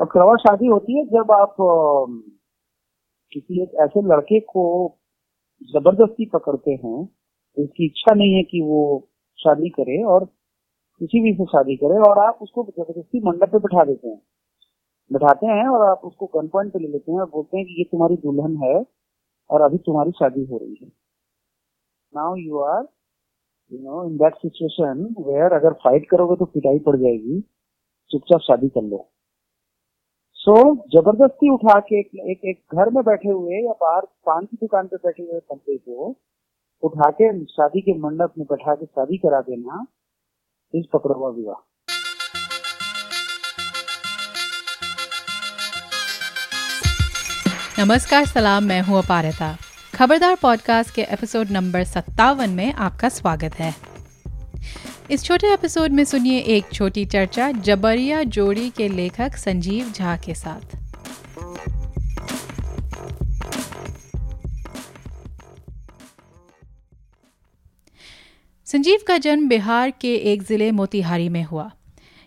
पकड़वा शादी होती है जब आप किसी एक ऐसे लड़के को ज़बरदस्ती पकड़ते हैं उसकी इच्छा नहीं है कि वो शादी करे और किसी भी से शादी करे और आप उसको ज़बरदस्ती मंडप पे बिठा देते हैं। बिठाते हैं और आप उसको गन पॉइंट पे ले लेते हैं और बोलते हैं कि ये तुम्हारी दुल्हन है और अभी तुम्हारी शादी हो रही है। Now you are you know in that situation where अगर फाइट करोगे तो पिटाई पड़ जाएगी। चुपचाप शादी कर लो। सो so, ज़बरदस्ती उठा के एक, एक एक घर में बैठे हुए या बाहर पान की दुकान पे बैठे हुए बंदे को उठा के शादी के मंडप में बैठा के शादी करा देना इस पकड़वा विवाह। नमस्कार सलाम मैं हूँ अपारिता। खबरदार पॉडकास्ट के एपिसोड नंबर सत्तावन में आपका स्वागत है। इस छोटे एपिसोड में सुनिए एक छोटी चर्चा जबरिया जोड़ी के लेखक संजीव झा के साथ। संजीव का जन्म बिहार के एक ज़िले मोतिहारी में हुआ।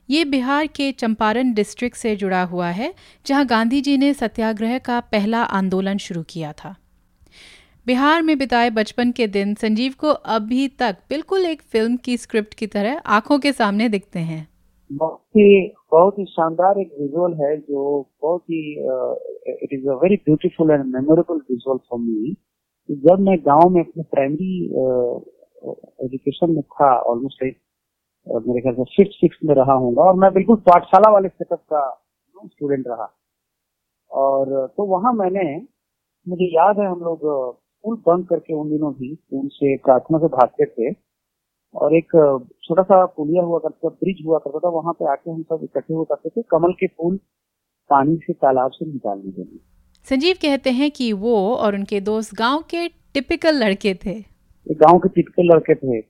ये बिहार के चंपारण डिस्ट्रिक्ट से जुड़ा हुआ है, जहाँ गांधी जी ने सत्याग्रह का पहला आंदोलन शुरू किया था। बिहार में बिताए बचपन के दिन संजीव को अभी तक बिल्कुल एक फ़िल्म की स्क्रिप्ट की तरह आँखों के सामने दिखते हैं। बहुत ही बहुत ही शानदार एक विजुअल है जो बहुत ही it is a very beautiful and memorable visual for me जब मैं गाँव में अपने प्राइमरी एजुकेशन में था ऑलमोस्ट लाइक मेरे ख्याल से फिफ्थ सिक्स में रहा हूँ और मैं बिल्कुल पाठशाला वाले सेटअप का स्टूडेंट रहा। और तो वहाँ मैंने, मुझे याद है हम लोग स्कूल बंक करके उन दिनों भी स्कूल से प्रार्थना से भागते थे। और एक छोटा सा पुलिया हुआ करता था ब्रिज हुआ करता था वहाँ पे आके हम सब इकट्ठे हुआ करते थे। कमल के फूल पानी से तालाब से निकालने के लिए संजीव कहते हैं कि वो और उनके दोस्त गाँव के टिपिकल लड़के थे। गाँव के टिपिकल लड़के थे।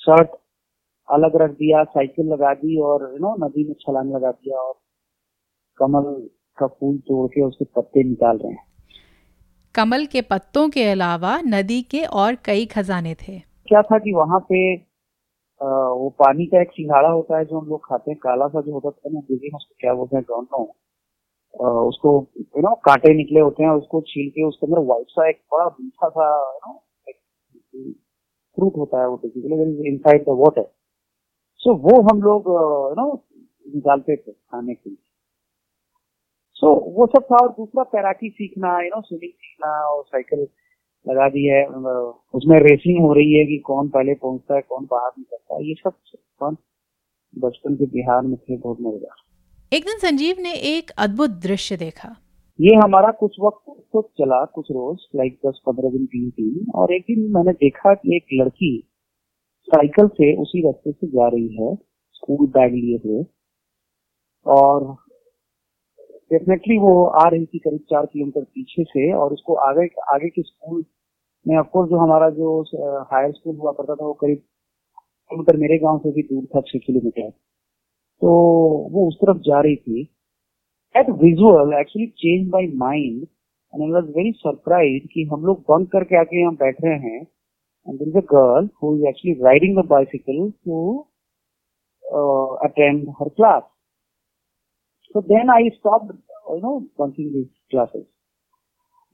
शर्ट अलग रख दिया साइकिल लगा दी और यू नो नदी में छलांग लगा दिया और कमल का फूल तोड़ के उसके पत्ते निकाल रहे हैं। कमल के पत्तों के अलावा नदी के और कई खजाने थे। क्या था कि वहाँ पे आ, वो पानी का एक सिंघाड़ा होता है जो हम लोग खाते हैं काला सा जो होता है ना दीदी उसको क्या बोलते हैं डोंट नो उसको यू नो कांटे निकले होते हैं उसको छील के उसके अंदर व्हाइट सा एक बड़ा मीठा सा यू नो फ्रूट होता है वो basically inside the water so वो हम लोग यू नो निकालते थे खाने के लिए। सो so, वो सब था और दूसरा तैराकी सीखना यू नो स्विमिंग सीखना और साइकिल लगा दी है। उसमें रेसिंग हो रही है कि कौन पहले पहुँचता है कौन बाहर निकलता है। ये सब फन बचपन के बिहार में थे बहुत मज़ेदार। एक दिन संजीव ने एक अद्भुत दृश्य देखा। ये हमारा कुछ वक्त तो चला कुछ रोज लाइक दस पंद्रह दिन तीन दिन और एक दिन मैंने देखा कि एक लड़की साइकिल से उसी रास्ते से जा रही है स्कूल बैग लिए हुए। और डेफिनेटली वो आ रही थी करीब चार किलोमीटर पीछे से और उसको आगे आगे के स्कूल में ऑफकोर्स जो हमारा जो हायर स्कूल हुआ करता था, वो करीब किलोमीटर मेरे गाँव से भी दूर था, छह किलोमीटर। तो वो उस तरफ़ जा रही थी। At visual actually change my mind and I was very surprise कि हम लोग बंक करके आके यहाँ बैठ रहे हैं and is a girl who is actually riding the bicycle to attend her class So then I stopped, you know, bunking these classes.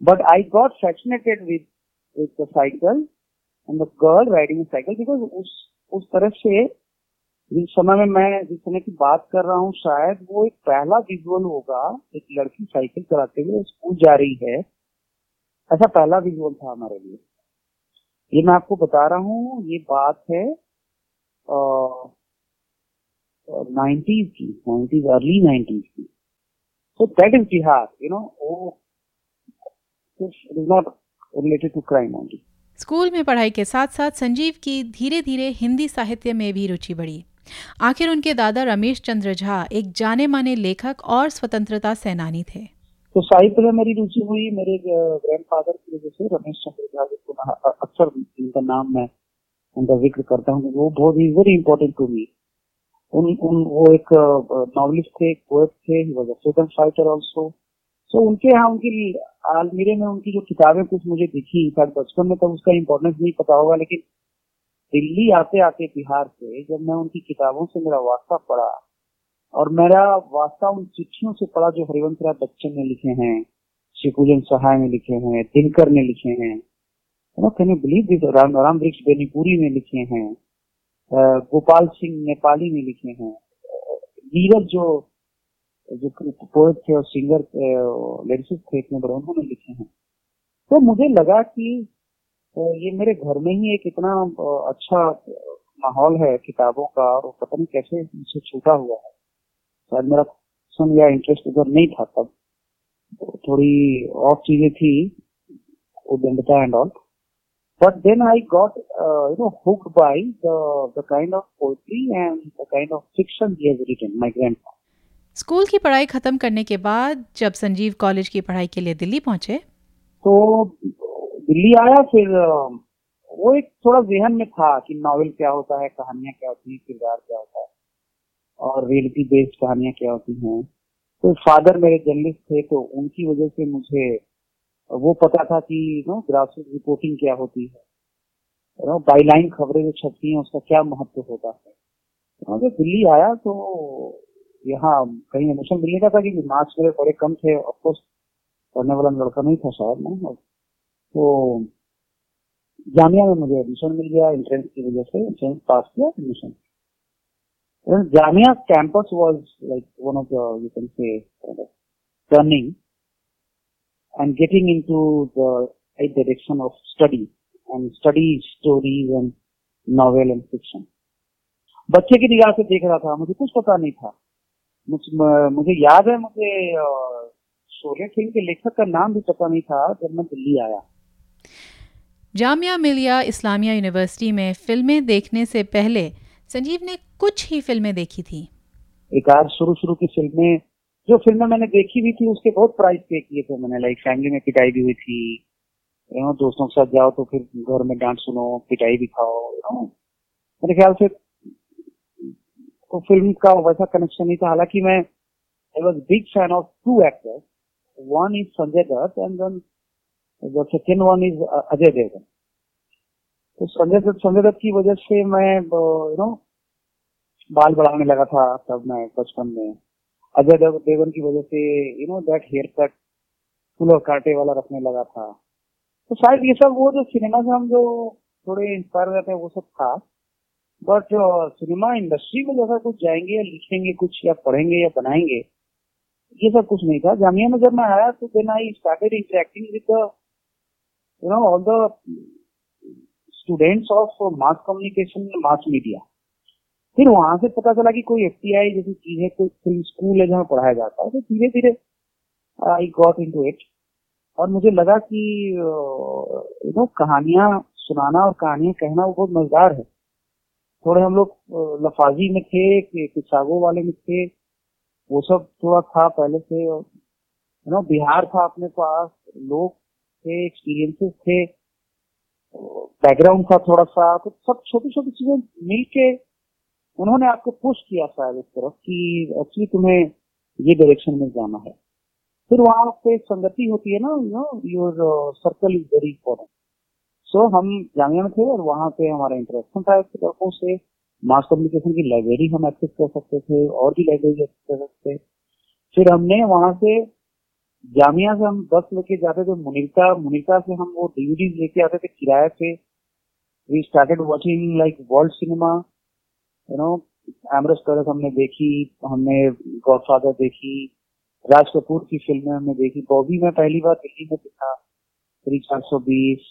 But I got fascinated with with the cycle and the girl riding a cycle because उस उस तरह से जिस समय में मैं जिस समय की बात कर रहा हूँ शायद वो एक पहला विजुअल होगा एक लड़की साइकिल चलाते हुए स्कूल जा रही है ऐसा पहला विजुअल था हमारे लिए ये मैं आपको बता रहा हूँ ये बात है नाइन्टीज की नाइन्टीज अर्ली नाइन्टीज की। So that is Bihar you know वो is not related to crime only school में पढ़ाई के साथ साथ संजीव की धीरे धीरे हिंदी साहित्य में भी रुचि बढ़ी। आखिर उनके दादा रमेश चंद्र झा एक जाने माने लेखक और स्वतंत्रता सेनानी थे। तो साहित्य में मेरी रुचि हुई मेरे ग्रैंडफादर की वजह से रमेश चंद्र झा अक्सर इनका नाम मैं उनका ज़िक्र करता हूँ वो बहुत ही वेरी इंपॉर्टेंट टू मी उन उन, वो एक नॉवलिस्ट थे पोएट थे he was freedom fighter also so उनके यहाँ उनकी, आलमीरे में उनकी जो किताबें कुछ मुझे दिखी शायद बचपन में तब उसका इम्पोर्टेंस नहीं पता होगा, लेकिन दिल्ली आते आते बिहार से जब मैं उनकी किताबों से मेरा वास्ता पड़ा और मेरा वास्ता उन चिट्ठियों से पड़ा जो हरिवंश राय बच्चन ने लिखे हैं शिवपूजन सहाय ने लिखे हैं, दिनकर ने लिखे हैं बिलीव दिस राम राम वृक्ष बेनीपुरी ने लिखे हैं। गोपाल सिंह नेपाली ने लिखे हैं। नीरज जो जो पोएट थे और सिंगर लिरिसिस्ट थे इतने बड़े, उन्होंने लिखे हैं। तो मुझे लगा कि ये मेरे घर में ही एक इतना अच्छा माहौल है किताबों का और पता नहीं कैसे मुझसे छूटा हुआ है। शायद मेरा सुन या इंटरेस्ट उधर नहीं था तब। तो थोड़ी ऑफ़ चीज़ें थी उदंडता and all but then I got uh, you know hooked by the the kind of poetry and the kind of fiction he has written. My grandfather. School की पढ़ाई खत्म करने के बाद जब संजीव कॉलेज की पढ़ाई के लिए दिल्ली पहुँचे तो दिल्ली आया फिर वो एक थोड़ा जहन में था कि नॉवेल क्या होता है कहानियाँ क्या होती है किरदार क्या होता है और रियलिटी बेस्ड कहानियाँ क्या होती हैं तो फादर मेरे जर्नलिस्ट थे तो उनकी वजह से मुझे वो पता था कि नो ग्रासरूट रिपोर्टिंग क्या होती है। नो बाईलाइन खबरें जो छपती हैं उसका क्या महत्व होता है। जब दिल्ली आया तो यहाँ कहीं एडमिशन मिलने का था कि मार्क्स मेरे बड़े कम थे ऑफकोर्स पढ़ने वाला लड़का नहीं था शायद ना तो जामिया में मुझे एडमिशन मिल गया एंट्रेंस की वजह से एंट्रेंस पास किया admission like one of the, you can say, kind of turning and getting into the right direction of study and study stories and novel and fiction. बच्चे की निगाह से देख रहा था मुझे कुछ पता नहीं था। मुझ, मुझे याद है मुझे शोले फ़िल्म के लेखक का नाम भी पता नहीं था जब मैं दिल्ली आया। जामिया मिलिया इस्लामिया यूनिवर्सिटी में फ़िल्में देखने से पहले संजीव ने कुछ ही फ़िल्में देखी थी। एक आध शुरू शुरू की फ़िल्में जो फ़िल्में मैंने देखी हुई थी, उसके बहुत प्राइस पे किए थे मैंने लाइक फैमिली में पिटाई भी हुई थी यू दोस्तों के साथ जाओ तो फिर घर में डांट सुनो, पिटाई भी खाओ मेरे ख्याल से तो फ़िल्म का वैसा कनेक्शन नहीं था। हालाँकि मैं I was big fan of two actors one is Sanjay Dutt and then the second one is Ajay Devgan तो संजय दत्त संजय दत्त की वजह से मैं यू नो बाल बढ़ाने लगा था तब मैं बचपन में। अजय देवगन की वजह से you know that hair cut full और कांटे वाला रखने लगा था तो शायद ये सब वो जो सिनेमा से हम जो थोड़े इंस्पायर रहते हैं, वो सब था। बट सिनेमा इंडस्ट्री में जैसा कुछ जाएँगे या लिखेंगे कुछ या पढ़ेंगे या बनाएँगे, ये सब कुछ नहीं था। जामिया में जब मैं आया तो then I started interacting with you know all the students of mass communication mass media फिर वहाँ से पता चला कि कोई एफ़ टी आई जैसी चीज़ है, कोई फ़िल्म स्कूल है जहाँ पढ़ाया जाता है। तो धीरे धीरे I got into it और मुझे लगा कि यू नो कहानियाँ सुनाना और कहानियाँ कहना वो बहुत मज़ेदार है। थोड़े हम लोग लफाजी में थे किसागो वाले में थे, वो सब थोड़ा था पहले से यू नो बिहार था अपने पास, लोग थे एक्सपीरियंसेस थे बैकग्राउंड था थोड़ा सा तो सब छोटी छोटी चीज़ें मिल के उन्होंने आपको पुश किया शायद इस तरफ़ कि एक्चुअली तुम्हें ये डायरेक्शन में जाना है। फिर वहाँ पे संगति होती है ना you know your circle is very important so हम जामिया में थे और वहाँ पे हमारा इंटरेक्शन था एक तरफों से। मास कम्युनिकेशन की लाइब्रेरी हम एक्सेस कर सकते थे, और भी लाइब्रेरी एक्सेस कर सकते। थे फिर हमने वहाँ से जामिया से हम बस लेके जाते थे मुनिका मुनिका से हम वो डीवीडी लेके आते थे, किराए पे। We started watching like world cinema you know amorous पैलेस हमने देखी हमने गॉडफादर देखी राज कपूर की फ़िल्में हमने देखी बॉबी में पहली बार दिल्ली में देखा थ्री चार सौ बीस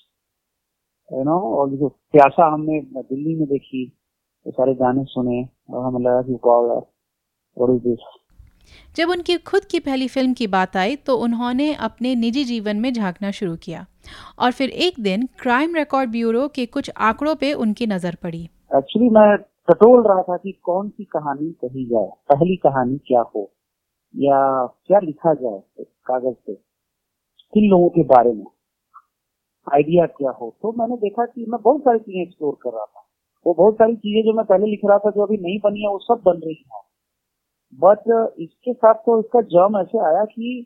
यू नो और जो प्यासा हमने दिल्ली में देखी तो सारे गाने सुने और हमें लगा कि इज़ दिस जब उनकी खुद की पहली फ़िल्म की बात आई तो उन्होंने अपने निजी जीवन में झांकना शुरू किया और फिर एक दिन क्राइम रिकॉर्ड ब्यूरो के कुछ आंकड़ों पे उनकी नज़र पड़ी। एक्चुअली मैं टटोल रहा था कि कौन सी कहानी कही जाए पहली कहानी क्या हो या क्या लिखा जाए कागज़ पे किन लोगों के बारे में आइडिया क्या हो। तो मैंने देखा कि मैं बहुत सारी चीज़ें एक्सप्लोर कर रहा था। वो बहुत सारी चीज़ें जो मैं पहले लिख रहा था जो अभी नहीं बनी है वो सब बन रही है। बट इसके साथ तो इसका जर्म ऐसे आया कि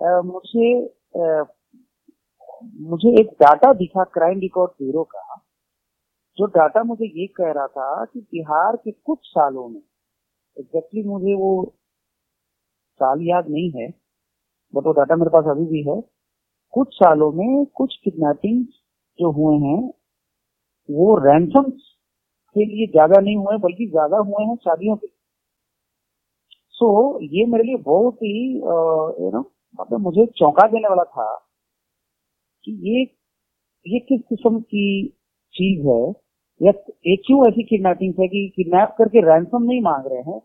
आ, मुझे आ, मुझे एक डाटा दिखा क्राइम रिकॉर्ड ब्यूरो का। जो डाटा मुझे ये कह रहा था कि बिहार के कुछ सालों में एग्जैक्टली मुझे वो साल याद नहीं है बट वो डाटा मेरे पास अभी भी है कुछ सालों में कुछ किडनैपिंग जो हुए हैं वो रैंसम के लिए ज़्यादा नहीं हुए बल्कि ज़्यादा हुए हैं शादियों के सो so, ये मेरे लिए बहुत ही यू नो मतलब मुझे चौंका देने वाला था कि ये ये किस किस्म की चीज़ है या एक क्यों ऐसी किडनैपिंग है कि किडनैप करके रैंसम नहीं मांग रहे हैं?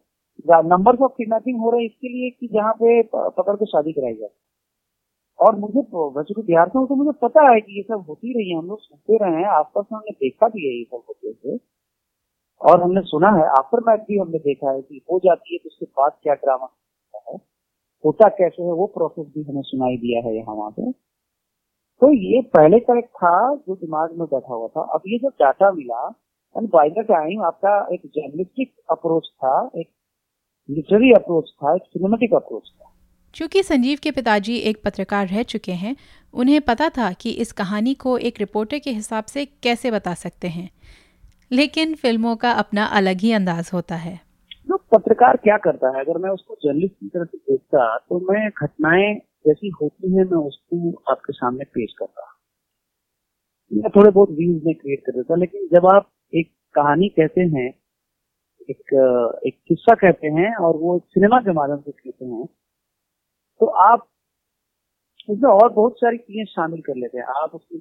नंबर ऑफ़ किडनैपिंग हो रहे हैं इसके लिए कि जहाँ पे पकड़ के शादी कराई जाए और मुझे वैसे तो बिहार से तो मुझे पता है कि ये सब होती रही है, हम लोग सुनते रहे हैं, आसपास में हमने देखा भी है ये सब होते हुए। और हमने सुना है आफ्टर मैच भी हमने देखा है कि हो जाती है तो उसके बाद क्या ड्रामा होता है। होता कैसे है, वो प्रोसेस भी हमें सुनाई दिया है यहाँ वहाँ पे। तो ये पहले का एक था जो दिमाग में बैठा हुआ था। अब ये जो डाटा मिला एंड बाय द टाइम आपका एक जर्नलिस्टिक अप्रोच था एक लिटरी अप्रोच था एक सिनेमेटिक अप्रोच था। चूँकि संजीव के पिताजी एक पत्रकार रह चुके हैं उन्हें पता था कि इस कहानी को एक रिपोर्टर के हिसाब से कैसे बता सकते हैं। लेकिन फ़िल्मों का अपना अलग ही अंदाज होता है। जो पत्रकार क्या करता है? अगर मैं उसको जर्नलिस्ट की तरह से देखता तो मैं घटनाएँ जैसी होती है, मैं उसको आपके सामने पेश कर करता मैं थोड़े बहुत व्यूज़ में क्रिएट कर देता लेकिन जब आप एक कहानी कहते हैं, एक एक किस्सा कहते हैं और वो सिनेमा के माध्यम से कहते हैं तो आप उसमें और बहुत सारी चीज़ें शामिल कर लेते हैं। आप उसमें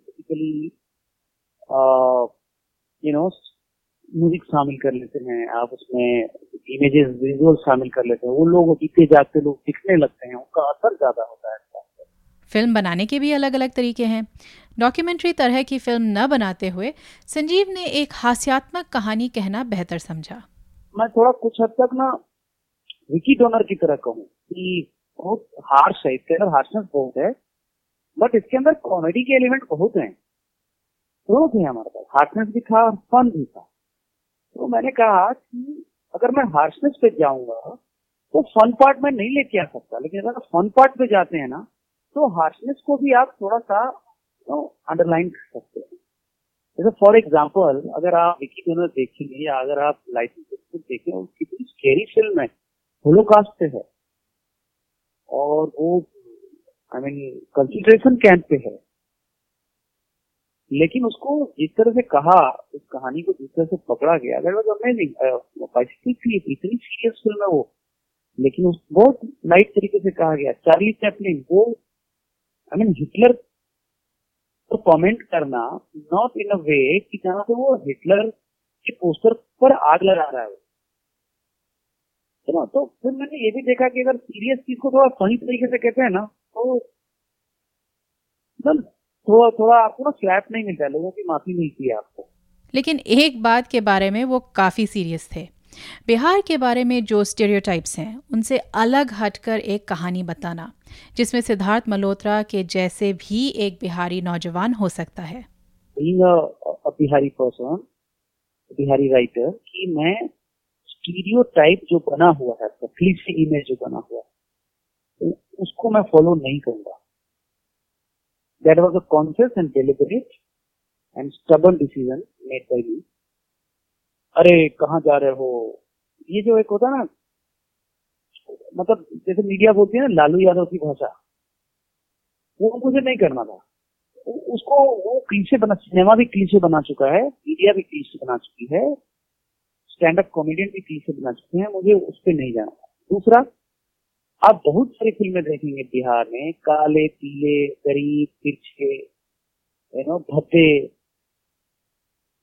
यू नो म्यूज़िक शामिल कर लेते हैं आप उसमें इमेजेस विजुअल शामिल कर लेते हैं वो लोग जीते जागते लोग दिखने लगते हैं उनका असर ज़्यादा होता है फ़िल्म बनाने के भी अलग अलग तरीके हैं। डॉक्यूमेंट्री तरह की फ़िल्म न बनाते हुए संजीव ने एक हास्यात्मक कहानी कहना बेहतर समझा। मैं थोड़ा कुछ हद तक ना विकी डोनर की तरह कहूँ कि बहुत हार्श है इसके अंदर हार्शनेस बहुत है बट इसके अंदर कॉमेडी के एलिमेंट बहुत हैं। बहुत है हमारे पास। हार्शनेस भी था और फन भी था। तो मैंने कहा कि अगर मैं हार्शनेस पे जाऊँगा तो फन पार्ट में नहीं लेके आ सकता। लेकिन अगर फन पार्ट पे जाते हैं ना तो हार्शनेस को भी आप थोड़ा सा अंडरलाइन कर सकते हैं। जैसे फॉर एग्ज़ाम्पल अगर आप विकी डोनर देखेंगे या अगर आप लाइसेंस देखें कितनी स्केरी फ़िल्म है। होलोकास्ट पे है। और वो आई मीन कंसंट्रेशन कैंप पे है। लेकिन उसको जिस तरह से कहा, उस कहानी को जिस तरह से पकड़ा गया। अगर वॉज़ अमेजिंग इतनी सीरियस फ़िल्म है वो। लेकिन उस, बहुत लाइट तरीके से कहा गया। चार्ली चैपलिन वो आई मीन हिटलर को कमेंट करना नॉट इन अ वे कि जहाँ से वो हिटलर के पोस्टर पर आग लगा रहा है है ना तो फिर मैंने ये भी देखा कि अगर सीरियस चीज़ को थोड़ा सही तरीके से कहते हैं ना तो थोड़ा थोड़ा आपको ना स्लैप नहीं मिलता लोगों की माफ़ी मिलती है आपको। लेकिन एक बात के बारे में वो काफ़ी सीरियस थे। बिहार के बारे में जो स्टेरियोटाइप्स हैं उनसे अलग हटकर एक कहानी बताना जिसमें सिद्धार्थ मल्होत्रा के जैसे भी एक बिहारी नौजवान हो सकता है। बिहारी पर्सन बिहारी राइटर कि मैं स्टीरियोटाइप जो बना हुआ है क्लिसी इमेज जो बना हुआ है उसको मैं फॉलो नहीं करूँगा। That was a conscious and deliberate and stubborn decision made by me अरे, कहा जा रहे हो? ये जो एक होता ना मतलब जैसे मीडिया बोलती है ना, लालू यादव की भाषा। वो मुझे नहीं करना था। उसको वो क्लीशे बना, सिनेमा भी क्लीशे बना चुका है मीडिया भी क्लीशे बना चुकी है स्टैंड अप कॉमेडियन भी क्लीशे बना चुके हैं, मुझे उस पर नहीं जाना दूसरा आप बहुत सारी फ़िल्में देखेंगे बिहार में, काले, पीले, गरीब, तिरछे यू नो भद्दे।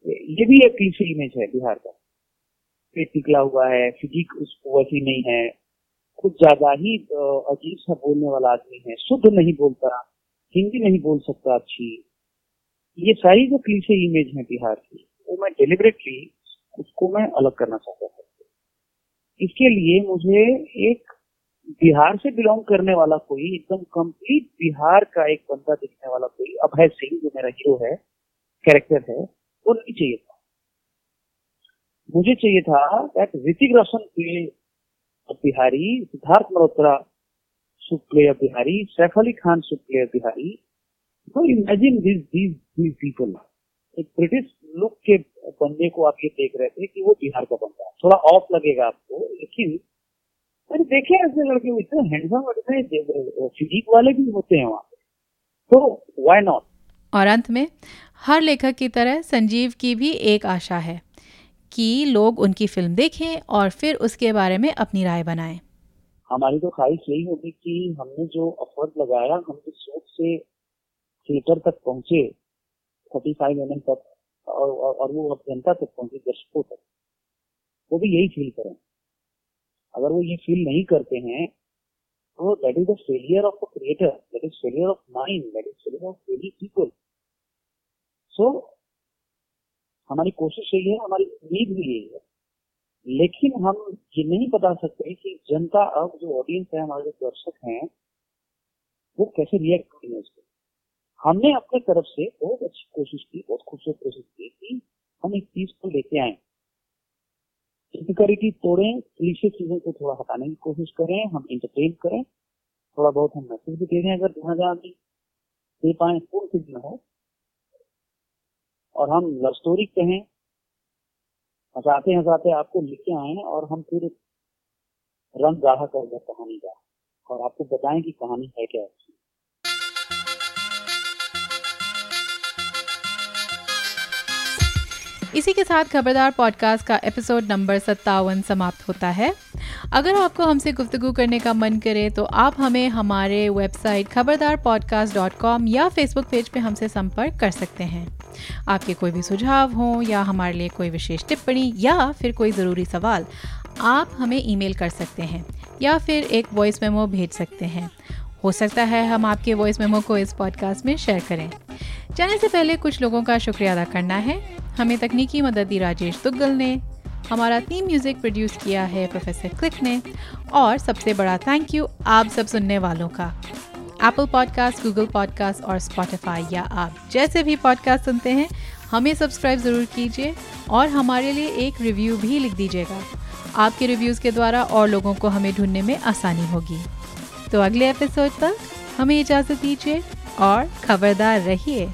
ये भी एक क्लीशे इमेज है बिहार का। पेट निकला हुआ है, फिजिक उसको वैसी नहीं है। कुछ ज़्यादा ही अजीब सा बोलने वाला आदमी है। शुद्ध नहीं बोलता, हिंदी नहीं बोल सकता अच्छी। ये सारी जो क्लीशे इमेज है बिहार की, वो मैं डिलिबरेटली उसको मैं अलग करना चाहता था इसके लिए मुझे एक बिहार से बिलोंग करने वाला कोई, एकदम कंप्लीट बिहार का एक बंदा दिखने वाला कोई अभय सिंह जो मेरा हीरो है कैरेक्टर है, वो नहीं चाहिए था। मुझे चाहिए था that Hrithik Roshan play Bihari, Siddharth Malhotra should play Bihari, Saif Ali Khan should play Bihari तो imagine this these these people एक ब्रिटिश लुक के बंदे को आप ये देख रहे थे कि वो बिहार का बंदा है। थोड़ा ऑफ़ लगेगा आपको, लेकिन मैंने देखे ऐसे लड़के इतने हैंडसम इतने फिजिक वाले भी होते हैं वहाँ तो वाई नॉट और अंत में हर लेखक की तरह संजीव की भी एक आशा है कि लोग उनकी फ़िल्म देखें और फिर उसके बारे में अपनी राय बनाएँ। हमारी तो ख्वाहिश यही होगी कि हमने जो एफर्ट लगाया हम जिस सोच से थिएटर तक पहुँचे थर्टी फाइव एम तक और, और, और वो अब जनता तक पहुँचे दर्शकों तक वो भी यही फील करें। अगर वो ये फील नहीं करते हैं तो that is the failure of a creator that is failure of mind that is failure of very people so हमारी कोशिश यही है, हमारी उम्मीद भी यही है। लेकिन हम ये नहीं बता सकते कि जनता अब जो ऑडियंस है, हमारे जो दर्शक हैं, वो कैसे रिएक्ट करेंगे इसको। हमने अपने तरफ़ से बहुत अच्छी कोशिश की, बहुत खूबसूरत कोशिश की कि हम इस चीज़ को लेके आए। टिपिकलिटी तोड़ें क्लीशे चीज़ों को थोड़ा हटाने की कोशिश करें, हम इंटरटेन करें, थोड़ा बहुत हम मैसेज भी दे दें अगर जहाँ जहाँ भी दे पाए, पूर्ण फ़िल्म हो। और हम लव स्टोरी कहें, हंसाते हंसाते आपको लिखे आए और हम फिर रंग गाढ़ा कर कहानी का, और आपको बताएँ कि कहानी है क्या इसी के साथ खबरदार पॉडकास्ट का एपिसोड नंबर सत्तावन समाप्त होता है। अगर आपको हमसे गुफ्तगू करने का मन करे तो आप हमें हमारे website Khabardar podcast dot com या फेसबुक पेज पे हमसे संपर्क कर सकते हैं। आपके कोई भी सुझाव हों या हमारे लिए कोई विशेष टिप्पणी या फिर कोई ज़रूरी सवाल, आप हमें ईमेल कर सकते हैं या फिर एक वॉइस मेमो भेज सकते हैं। हो सकता है हम आपके वॉइस मेमो को इस पॉडकास्ट में शेयर करें। जाने से पहले कुछ लोगों का शुक्रिया अदा करना है। हमें तकनीकी मदद दी राजेश दुग्गल ने, हमारा थीम म्यूज़िक प्रोड्यूस किया है प्रोफेसर क्लिक ने, और सबसे बड़ा थैंक यू आप सब सुनने वालों का। एप्पल पॉडकास्ट गूगल पॉडकास्ट और स्पॉटिफाई या आप जैसे भी पॉडकास्ट सुनते हैं, हमें सब्सक्राइब ज़रूर कीजिए और हमारे लिए एक रिव्यू भी लिख दीजिएगा। आपके रिव्यूज़ के द्वारा और लोगों को हमें ढूँढने में आसानी होगी। तो अगले एपिसोड तक हमें इजाज़त दीजिए और खबरदार रहिए।